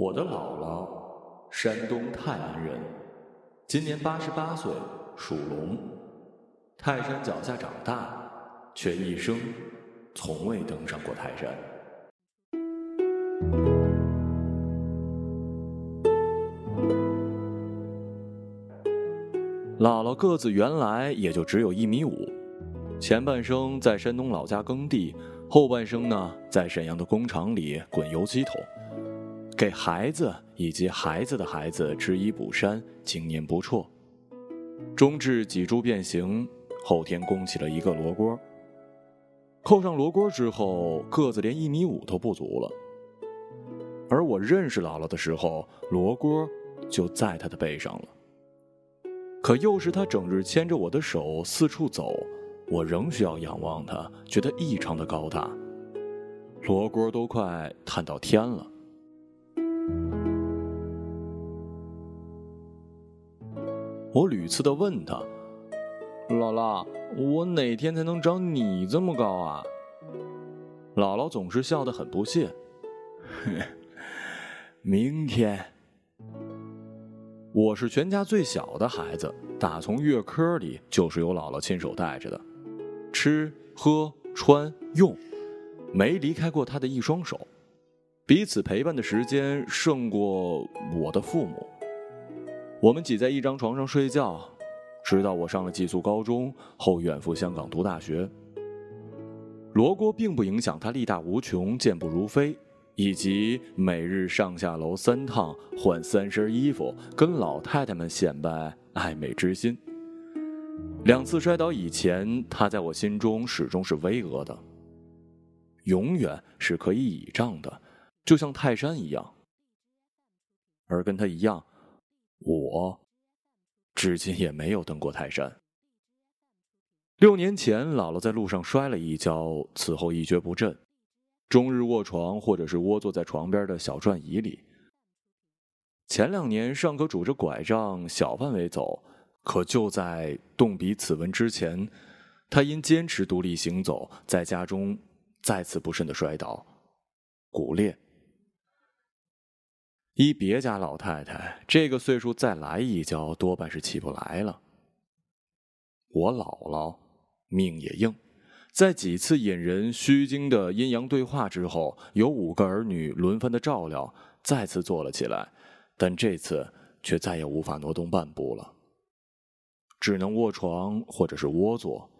我的姥姥，山东泰安人，今年八十八岁，属龙。泰山脚下长大，却一生从未登上过泰山。姥姥个子原来也就只有一米五，前半生在山东老家耕地，后半生呢在沈阳的工厂里滚油漆桶。给孩子以及孩子的孩子织衣补衫，经年不辍。中至脊柱变形，后天弓起了一个罗锅。扣上罗锅之后，个子连一米五都不足了。而我认识姥姥的时候，罗锅就在她的背上了。可又是她整日牵着我的手四处走，我仍需要仰望她，觉得异常的高大。罗锅都快探到天了。我屡次的问他：“姥姥，我哪天才能长你这么高啊？”姥姥总是笑得很不屑：“ 明天。”我是全家最小的孩子，打从月科里就是由姥姥亲手带着的，吃喝穿用，没离开过她的一双手，彼此陪伴的时间胜过我的父母。我们挤在一张床上睡觉，直到我上了寄宿高中后远赴香港读大学。罗锅并不影响他力大无穷、健步如飞，以及每日上下楼三趟换三身衣服，跟老太太们显摆爱美之心。两次摔倒以前，他在我心中始终是巍峨的，永远是可以倚仗的，就像泰山一样。而跟他一样。我，至今也没有登过泰山。六年前，姥姥在路上摔了一跤，此后一蹶不振，终日卧床或者是窝坐在床边的小转椅里。前两年尚可拄着拐杖小范围走，可就在动笔此文之前，他因坚持独立行走，在家中再次不慎的摔倒，骨裂。依别家老太太这个岁数再来一跤，多半是起不来了。我姥姥命也硬，在几次引人虚惊的阴阳对话之后，有五个儿女轮番的照料，再次坐了起来，但这次却再也无法挪动半步了，只能卧床或者是窝坐。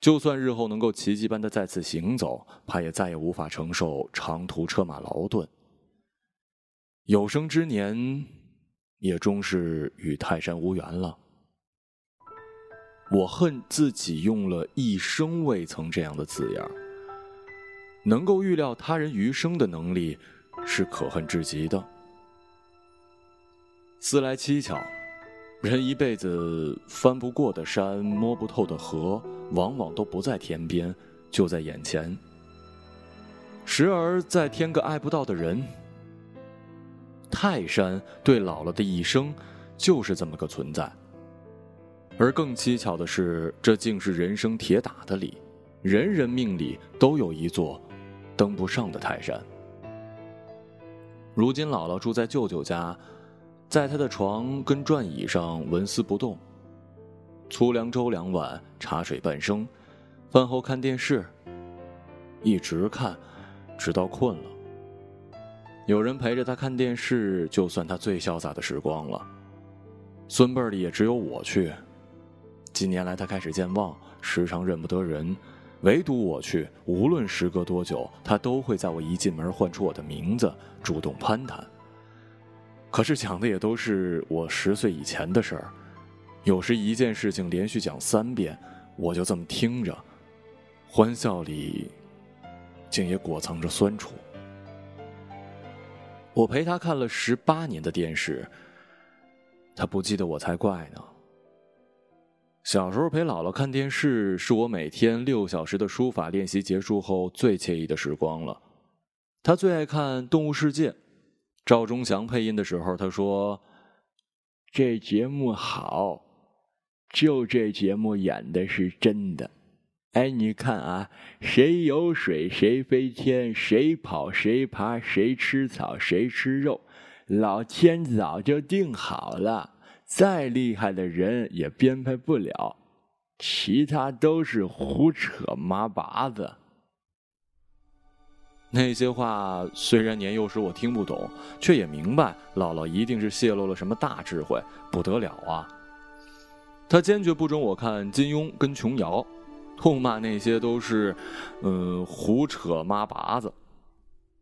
就算日后能够奇迹般的再次行走，怕也再也无法承受长途车马劳顿。有生之年，也终是与泰山无缘了。我恨自己用了一生未曾这样的字眼能够预料他人余生的能力，是可恨至极的。思来蹊跷，人一辈子翻不过的山、摸不透的河，往往都不在天边，就在眼前。时而再添个爱不到的人。泰山对姥姥的一生，就是这么个存在。而更蹊跷的是，这竟是人生铁打的理，人人命里都有一座登不上的泰山。如今姥姥住在舅舅家，在他的床跟转椅上纹丝不动，粗粮粥两碗，茶水半升，饭后看电视，一直看，直到困了。有人陪着他看电视，就算他最潇洒的时光了。孙辈儿里也只有我去。近年来他开始健忘，时常认不得人，唯独我去，无论时隔多久，他都会在我一进门唤出我的名字，主动攀谈。可是讲的也都是我十岁以前的事儿，有时一件事情连续讲三遍，我就这么听着，欢笑里，竟也裹藏着酸楚。我陪他看了十八年的电视，他不记得我才怪呢。小时候陪姥姥看电视，是我每天六小时的书法练习结束后最惬意的时光了。他最爱看《动物世界》，赵忠祥配音的时候，他说：“这节目好，就这节目演的是真的。”哎，你看啊，谁有水谁飞天，谁跑谁爬，谁吃草谁吃肉，老天早就定好了，再厉害的人也编排不了，其他都是胡扯麻拔子。那些话虽然年幼时我听不懂，却也明白姥姥一定是泄露了什么大智慧，不得了啊！他坚决不准我看金庸跟琼瑶。痛骂那些都是，嗯，胡扯妈拔子。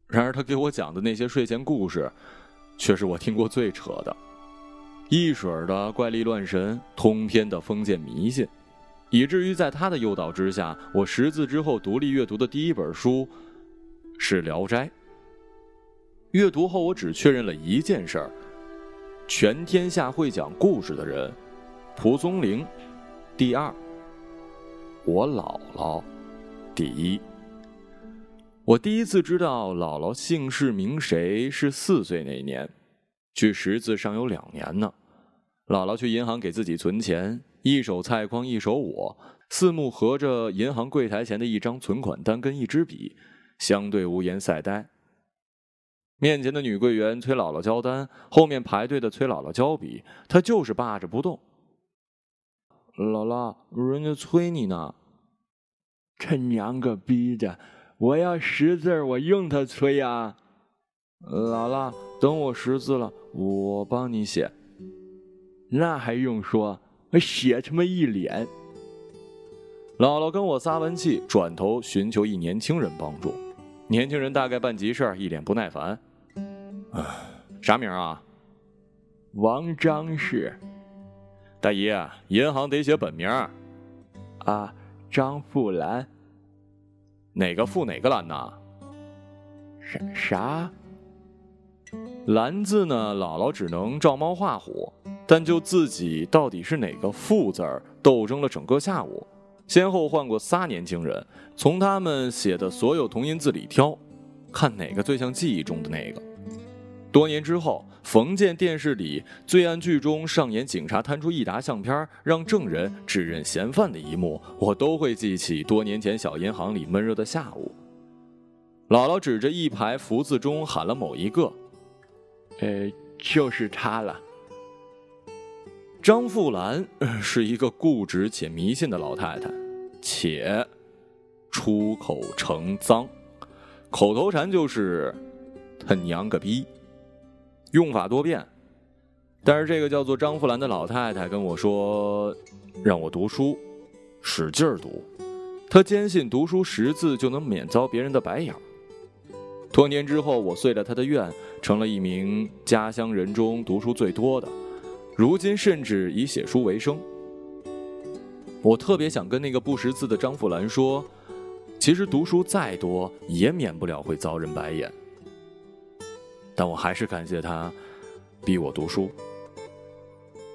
然而他给我讲的那些睡前故事，却是我听过最扯的，一水儿的怪力乱神，通篇的封建迷信，以至于在他的诱导之下，我识字之后独立阅读的第一本书是《聊斋》。阅读后，我只确认了一件事儿：全天下会讲故事的人，蒲松龄，第二。我姥姥，第一。我第一次知道姥姥姓氏名谁是四岁那年，距识字尚有两年呢。姥姥去银行给自己存钱，一手菜筐一手我，四目合着银行柜台前的一张存款单跟一支笔，相对无言赛呆。面前的女柜员催姥姥交单，后面排队的催姥姥交笔，她就是霸着不动。姥姥，人家催你呢。这娘个逼的！我要识字我用他催呀。姥姥，等我识字了，我帮你写。那还用说？我写他妈一脸。姥姥跟我撒完气，转头寻求一年轻人帮助。年轻人大概办急事一脸不耐烦。唉，啥名啊？王张氏。大姨，银行得写本名。啊，张富兰。哪个富哪个兰呐？啥啥？兰字呢？姥姥只能照猫画虎，但就自己到底是哪个富字儿，斗争了整个下午，先后换过仨年轻人，从他们写的所有同音字里挑，看哪个最像记忆中的那个。多年之后，逢见电视里罪案剧中上演警察摊出一沓相片，让证人指认嫌犯的一幕，我都会记起多年前小银行里闷热的下午。姥姥指着一排福字中喊了某一个：“呃，就是他了。”张富兰是一个固执且迷信的老太太，且出口成脏，口头禅就是“他娘个逼”。用法多变，但是这个叫做张富兰的老太太跟我说，让我读书，使劲儿读。她坚信读书识字就能免遭别人的白眼。多年之后，我遂了她的愿，成了一名家乡人中读书最多的，如今甚至以写书为生。我特别想跟那个不识字的张富兰说，其实读书再多，也免不了会遭人白眼。但我还是感谢他，逼我读书。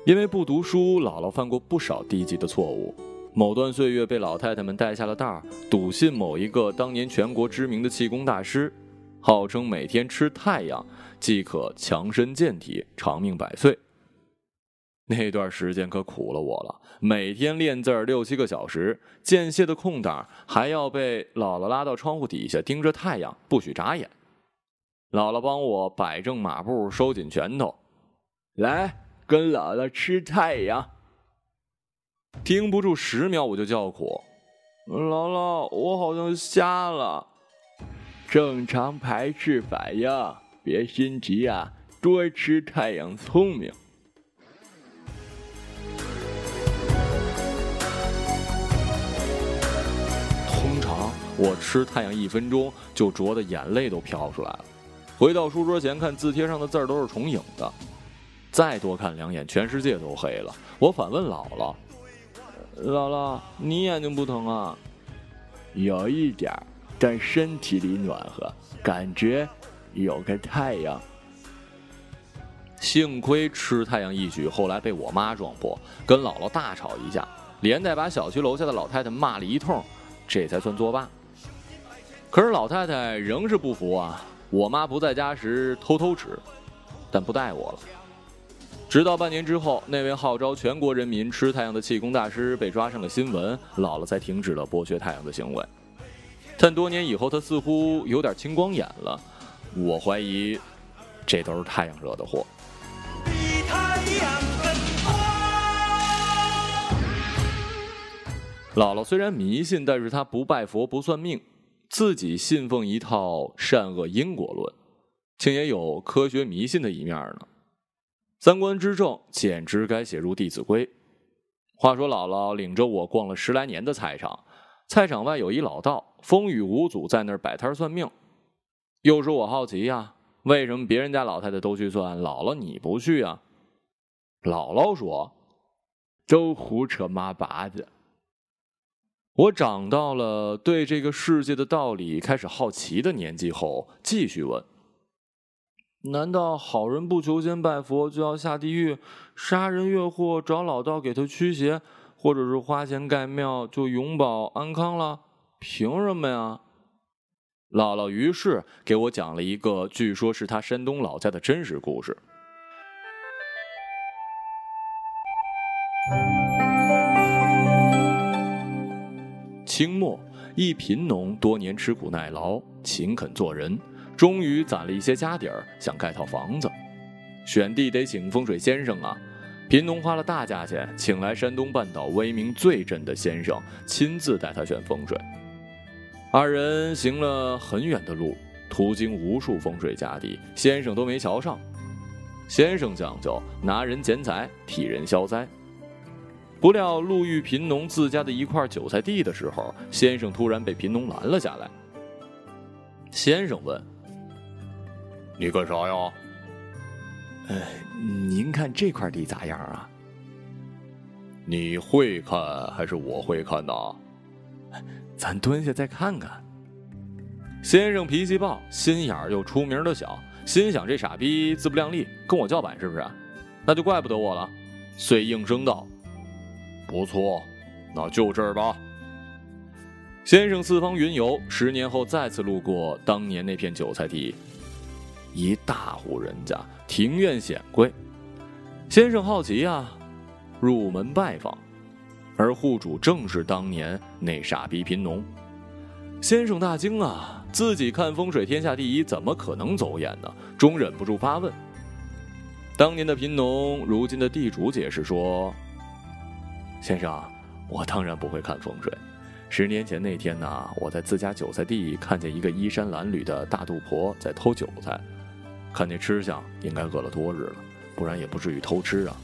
因为不读书，姥姥犯过不少低级的错误。某段岁月被老太太们带下了道儿，笃信某一个当年全国知名的气功大师，号称每天吃太阳即可强身健体、长命百岁。那段时间可苦了我了，每天练字儿六七个小时，间歇的空档还要被姥姥拉到窗户底下盯着太阳，不许眨眼。姥姥帮我摆正马步，收紧拳头，来跟姥姥吃太阳。盯不住十秒我就叫苦，姥姥，我好像瞎了。正常排斥反应，别心急啊，多吃太阳聪明。通常我吃太阳一分钟就灼的眼泪都飘出来了。回到书桌前看字帖上的字儿都是重影的，再多看两眼，全世界都黑了。我反问姥姥：“姥姥，你眼睛不疼啊？”“有一点但身体里暖和，感觉有个太阳。”幸亏吃太阳一举，后来被我妈撞破，跟姥姥大吵一架，连带把小区楼下的老太太骂了一通，这才算作罢。可是老太太仍是不服啊。我妈不在家时偷偷吃，但不带我了。直到半年之后，那位号召全国人民吃太阳的气功大师被抓上了新闻，姥姥才停止了剥削太阳的行为。但多年以后，他似乎有点青光眼了。我怀疑，这都是太阳惹的祸。姥姥虽然迷信，但是她不拜佛不算命，自己信奉一套善恶因果论，竟也有科学迷信的一面呢。三观之正，简直该写入《弟子规》。话说，姥姥领着我逛了十来年的菜场，菜场外有一老道，风雨无阻，在那儿摆摊算命。又是我好奇呀，为什么别人家老太太都去算，姥姥你不去啊？姥姥说：“都胡扯妈八子。”我长到了对这个世界的道理开始好奇的年纪后，继续问。难道好人不求仙拜佛就要下地狱，杀人越货找老道给他驱邪，或者是花钱盖庙就永保安康了？凭什么呀？姥姥于是给我讲了一个据说是他山东老家的真实故事。清末，一贫农多年吃苦耐劳，勤恳做人。终于攒了一些家底儿，想盖套房子，选地得请风水先生啊。贫农花了大价钱，请来山东半岛威名最震的先生，亲自带他选风水。二人行了很远的路，途经无数风水佳地，先生都没瞧上。先生讲究拿人捡财，替人消灾。不料路遇贫农自家的一块韭菜地的时候，先生突然被贫农拦了下来。先生问。你干啥呀？呃，您看这块地咋样啊？你会看还是我会看呢？咱蹲下再看看。先生脾气暴，心眼儿又出名的小，心想这傻逼自不量力，跟我叫板是不是？那就怪不得我了，遂应声道：“不错，那就这儿吧。”先生四方云游，十年后再次路过当年那片韭菜地。一大户人家，庭院显贵。先生好奇呀，入门拜访，而户主正是当年那傻逼贫农。先生大惊啊，自己看风水天下第一，怎么可能走眼呢？终忍不住发问。当年的贫农，如今的地主解释说：“先生，我当然不会看风水。十年前那天呢，我在自家韭菜地看见一个衣衫褴褛的大肚婆在偷韭菜。”看那吃相，应该饿了多日了，不然也不至于偷吃啊。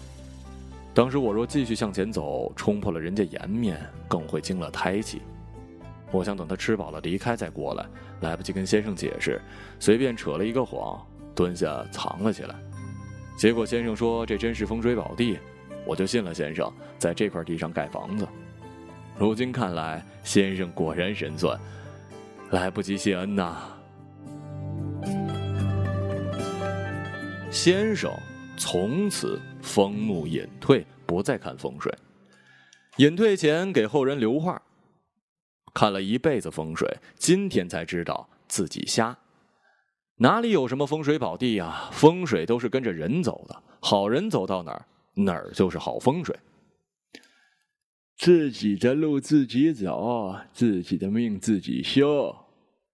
当时我若继续向前走，冲破了人家颜面，更会惊了胎气。我想等他吃饱了离开再过来，来不及跟先生解释，随便扯了一个谎，蹲下藏了起来。结果先生说这真是风水宝地，我就信了先生，在这块地上盖房子。如今看来，先生果然神算，来不及谢恩呐。先生从此风目隐退，不再看风水。隐退前给后人留话：看了一辈子风水，今天才知道自己瞎。哪里有什么风水宝地呀？风水都是跟着人走的，好人走到哪儿，哪儿就是好风水。自己的路自己走，自己的命自己修，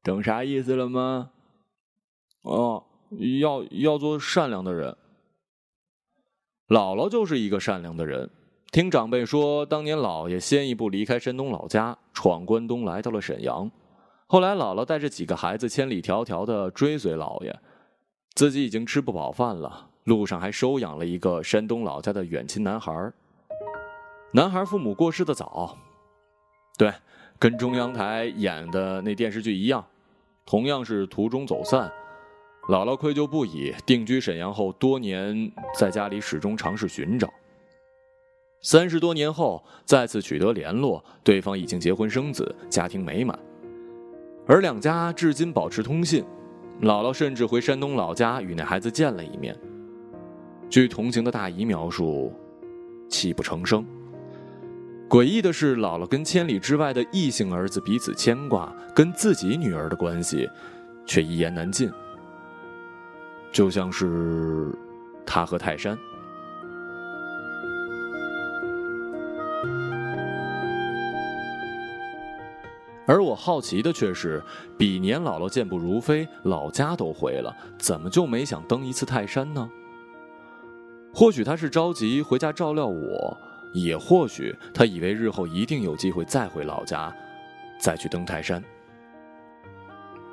懂啥意思了吗？哦。要要做善良的人。姥姥就是一个善良的人。听长辈说，当年姥爷先一步离开山东老家，闯关东，来到了沈阳。后来姥姥带着几个孩子千里迢迢的追随姥爷，自己已经吃不饱饭了，路上还收养了一个山东老家的远亲男孩。男孩父母过世的早，对，跟中央台演的那电视剧一样，同样是途中走散。姥姥愧疚不已，定居沈阳后多年，在家里始终尝试寻找。三十多年后再次取得联络，对方已经结婚生子，家庭美满，而两家至今保持通信。姥姥甚至回山东老家与那孩子见了一面。据同行的大姨描述，泣不成声。诡异的是，姥姥跟千里之外的异性儿子彼此牵挂，跟自己女儿的关系却一言难尽。就像是他和泰山。而我好奇的却是，比年姥姥健步如飞，老家都回了，怎么就没想登一次泰山呢？或许他是着急回家照料我，也或许他以为日后一定有机会再回老家，再去登泰山。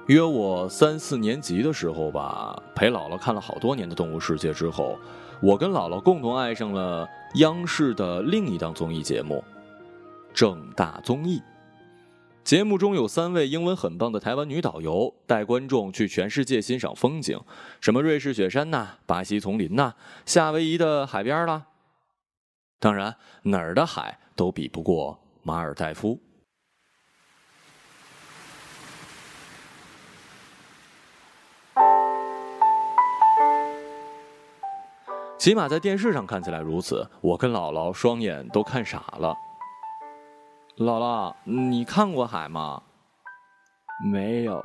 约我三四年级的时候吧，陪姥姥看了好多年的《动物世界》之后，我跟姥姥共同爱上了央视的另一档综艺节目《正大综艺》。节目中有三位英文很棒的台湾女导游，带观众去全世界欣赏风景，什么瑞士雪山呐、巴西丛林呐、夏威夷的海边啦。当然，哪儿的海都比不过马尔代夫。起码在电视上看起来如此，我跟姥姥双眼都看傻了。姥姥，你看过海吗？没有。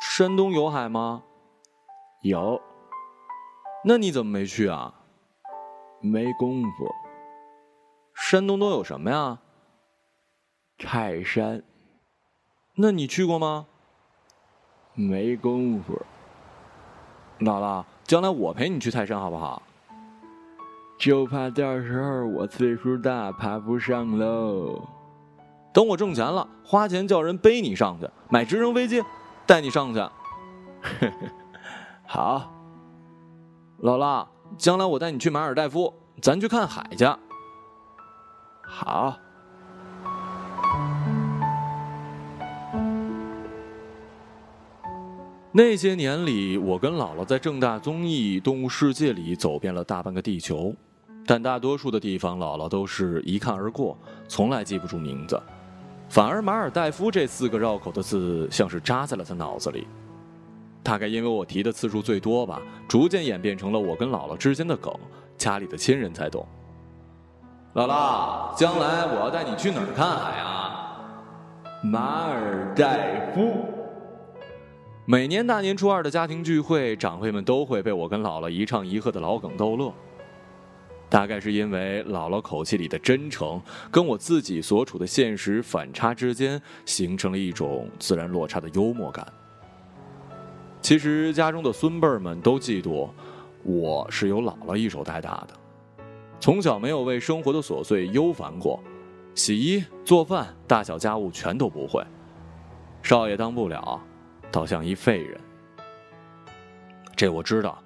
山东有海吗？有。那你怎么没去啊？没功夫。山东都有什么呀？泰山。那你去过吗？没功夫。姥姥，将来我陪你去泰山好不好？就怕到时候我岁数大，爬不上喽。等我挣钱了，花钱叫人背你上去，买直升飞机带你上去。好，姥姥，将来我带你去马尔代夫，咱去看海去。好。那些年里，我跟姥姥在正大综艺《动物世界》里走遍了大半个地球。但大多数的地方，姥姥都是一看而过，从来记不住名字。反而马尔代夫这四个绕口的字，像是扎在了他脑子里。大概因为我提的次数最多吧，逐渐演变成了我跟姥姥之间的梗，家里的亲人才懂。姥姥，将来我要带你去哪儿看海啊？马尔代夫。每年大年初二的家庭聚会，长辈们都会被我跟姥姥一唱一和的老梗逗乐。大概是因为姥姥口气里的真诚，跟我自己所处的现实反差之间，形成了一种自然落差的幽默感。其实家中的孙辈们都嫉妒我是由姥姥一手带大的，从小没有为生活的琐碎忧烦过，洗衣做饭大小家务全都不会，少爷当不了，倒像一废人。这我知道，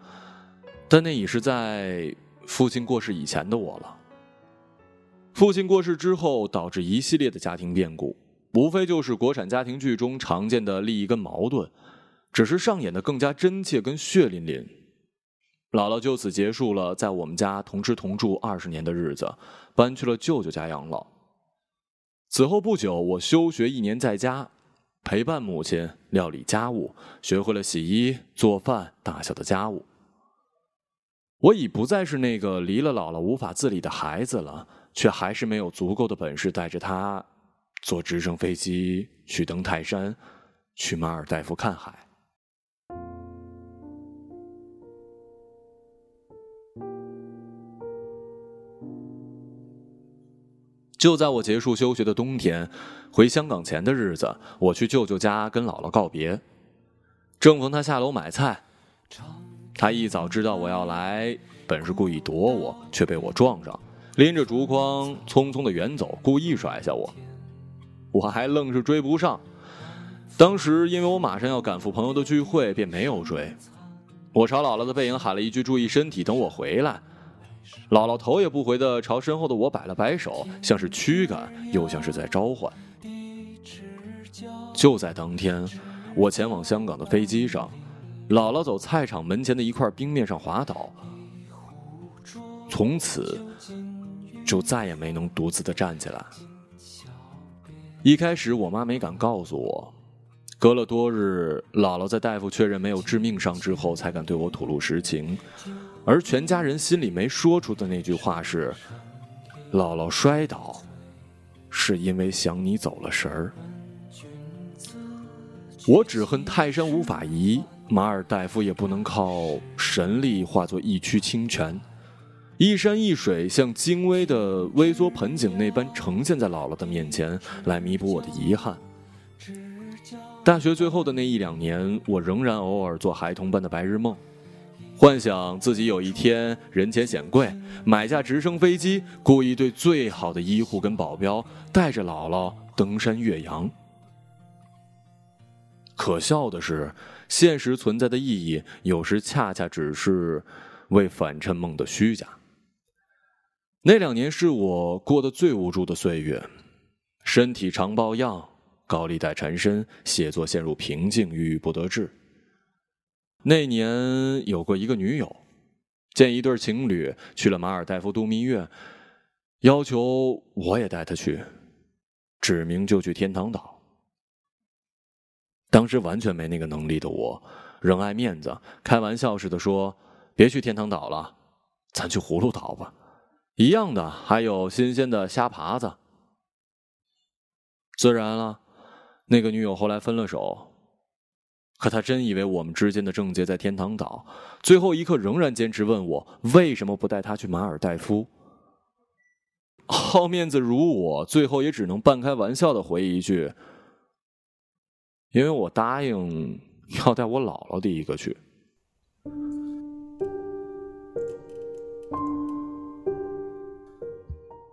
但那已是在。父亲过世以前的我了。父亲过世之后，导致一系列的家庭变故，无非就是国产家庭剧中常见的利益跟矛盾，只是上演的更加真切跟血淋淋。姥姥就此结束了在我们家同吃同住二十年的日子，搬去了舅舅家养老。此后不久，我休学一年在家，陪伴母亲料理家务，学会了洗衣做饭大小的家务。我已不再是那个离了姥姥无法自理的孩子了，却还是没有足够的本事带着他坐直升飞机去登泰山，去马尔代夫看海。就在我结束休学的冬天，回香港前的日子，我去舅舅家跟姥姥告别，正逢他下楼买菜。他一早知道我要来，本是故意躲我，却被我撞上，拎着竹筐匆匆的远走，故意甩下我。我还愣是追不上。当时因为我马上要赶赴朋友的聚会，便没有追。我朝姥姥的背影喊了一句“注意身体”，等我回来。姥姥头也不回的朝身后的我摆了摆手，像是驱赶，又像是在召唤。就在当天，我前往香港的飞机上。姥姥走菜场门前的一块冰面上滑倒，从此就再也没能独自的站起来。一开始我妈没敢告诉我，隔了多日，姥姥在大夫确认没有致命伤之后，才敢对我吐露实情。而全家人心里没说出的那句话是：姥姥摔倒，是因为想你走了神儿。我只恨泰山无法移。马尔代夫也不能靠神力化作一曲清泉，一山一水像精微的微缩盆景那般呈现在姥姥的面前，来弥补我的遗憾。大学最后的那一两年，我仍然偶尔做孩童般的白日梦，幻想自己有一天人前显贵，买架直升飞机，雇一队最好的医护跟保镖，带着姥姥登山越洋。可笑的是，现实存在的意义，有时恰恰只是为反衬梦的虚假。那两年是我过得最无助的岁月，身体常抱恙，高利贷缠身，写作陷入瓶颈，郁郁不得志。那年有过一个女友，见一对情侣去了马尔代夫度蜜月，要求我也带她去，指明就去天堂岛。当时完全没那个能力的我，仍爱面子，开玩笑似的说：“别去天堂岛了，咱去葫芦岛吧，一样的，还有新鲜的虾爬子。”自然了，那个女友后来分了手，可她真以为我们之间的症结在天堂岛，最后一刻仍然坚持问我为什么不带她去马尔代夫。好面子如我，最后也只能半开玩笑的回一句。因为我答应 要带我姥姥第一个去。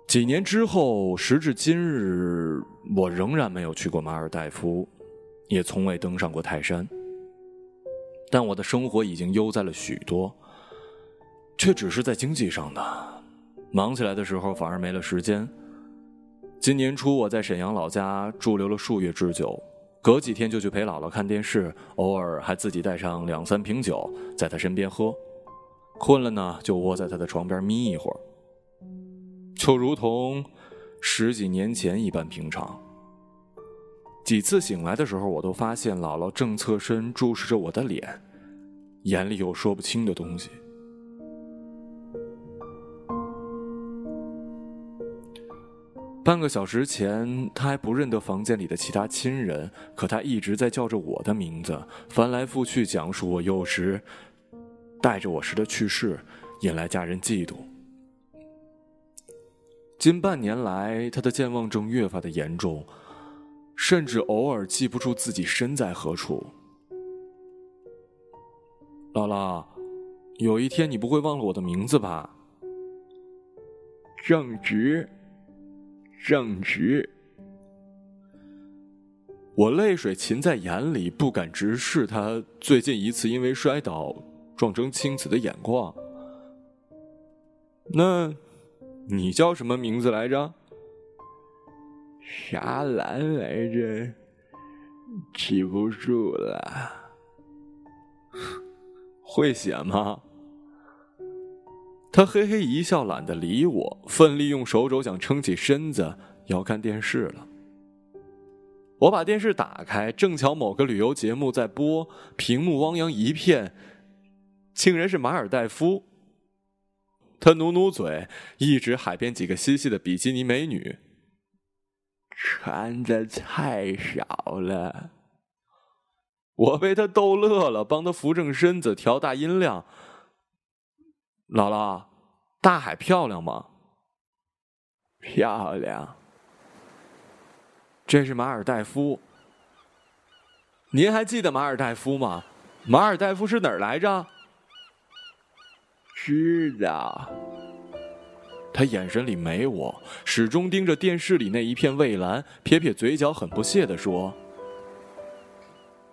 几年之后，时至今日，我仍然没有去过马尔代夫，也从未登上过泰山。但我的生活已经悠哉了许多，却只是在经济上的。忙起来的时候，反而没了时间。今年初，我在沈阳老家驻留了数月之久。隔几天就去陪姥姥看电视，偶尔还自己带上两三瓶酒，在她身边喝。困了呢，就窝在她的床边眯一会儿，就如同十几年前一般平常。几次醒来的时候，我都发现姥姥正侧身注视着我的脸，眼里有说不清的东西。半个小时前，他还不认得房间里的其他亲人，可他一直在叫着我的名字，翻来覆去讲述我幼时带着我时的趣事，引来家人嫉妒。近半年来，他的健忘症越发的严重，甚至偶尔记不住自己身在何处。姥姥，有一天你不会忘了我的名字吧？正直。正直，我泪水噙在眼里，不敢直视他最近一次因为摔倒撞成青紫的眼眶。那，你叫什么名字来着？啥兰来着？记不住了。会写吗？他嘿嘿一笑，懒得理我，奋力用手肘想撑起身子，要看电视了。我把电视打开，正巧某个旅游节目在播，屏幕汪洋一片，竟然是马尔代夫。他努努嘴，一指海边几个嬉戏的比基尼美女，穿的太少了。我被他逗乐了，帮他扶正身子，调大音量。姥姥，大海漂亮吗？漂亮。这是马尔代夫。您还记得马尔代夫吗？马尔代夫是哪儿来着？知道。他眼神里没我，始终盯着电视里那一片蔚蓝，撇撇嘴角，很不屑的说：“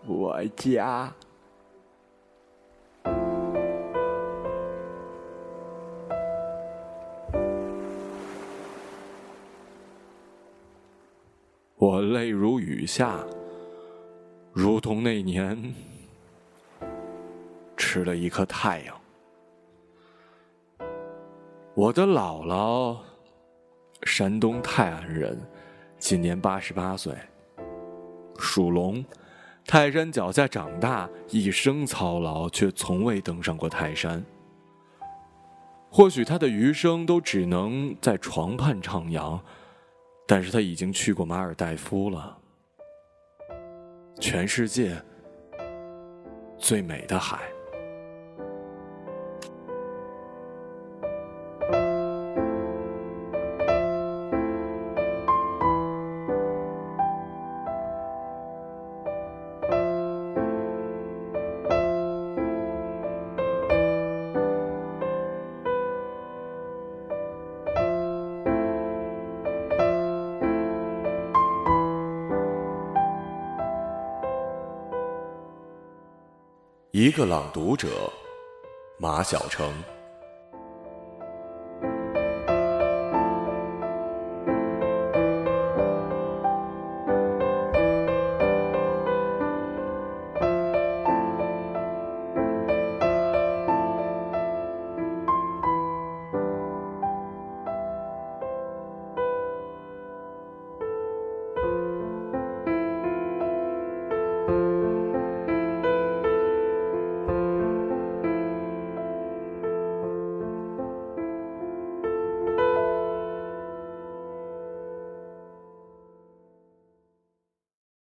我家。”泪如雨下，如同那年吃了一颗太阳。我的姥姥，山东泰安人，今年八十八岁，属龙，泰山脚下长大，一生操劳，却从未登上过泰山。或许他的余生都只能在床畔徜徉。但是他已经去过马尔代夫了，全世界最美的海。一个朗读者，马晓成。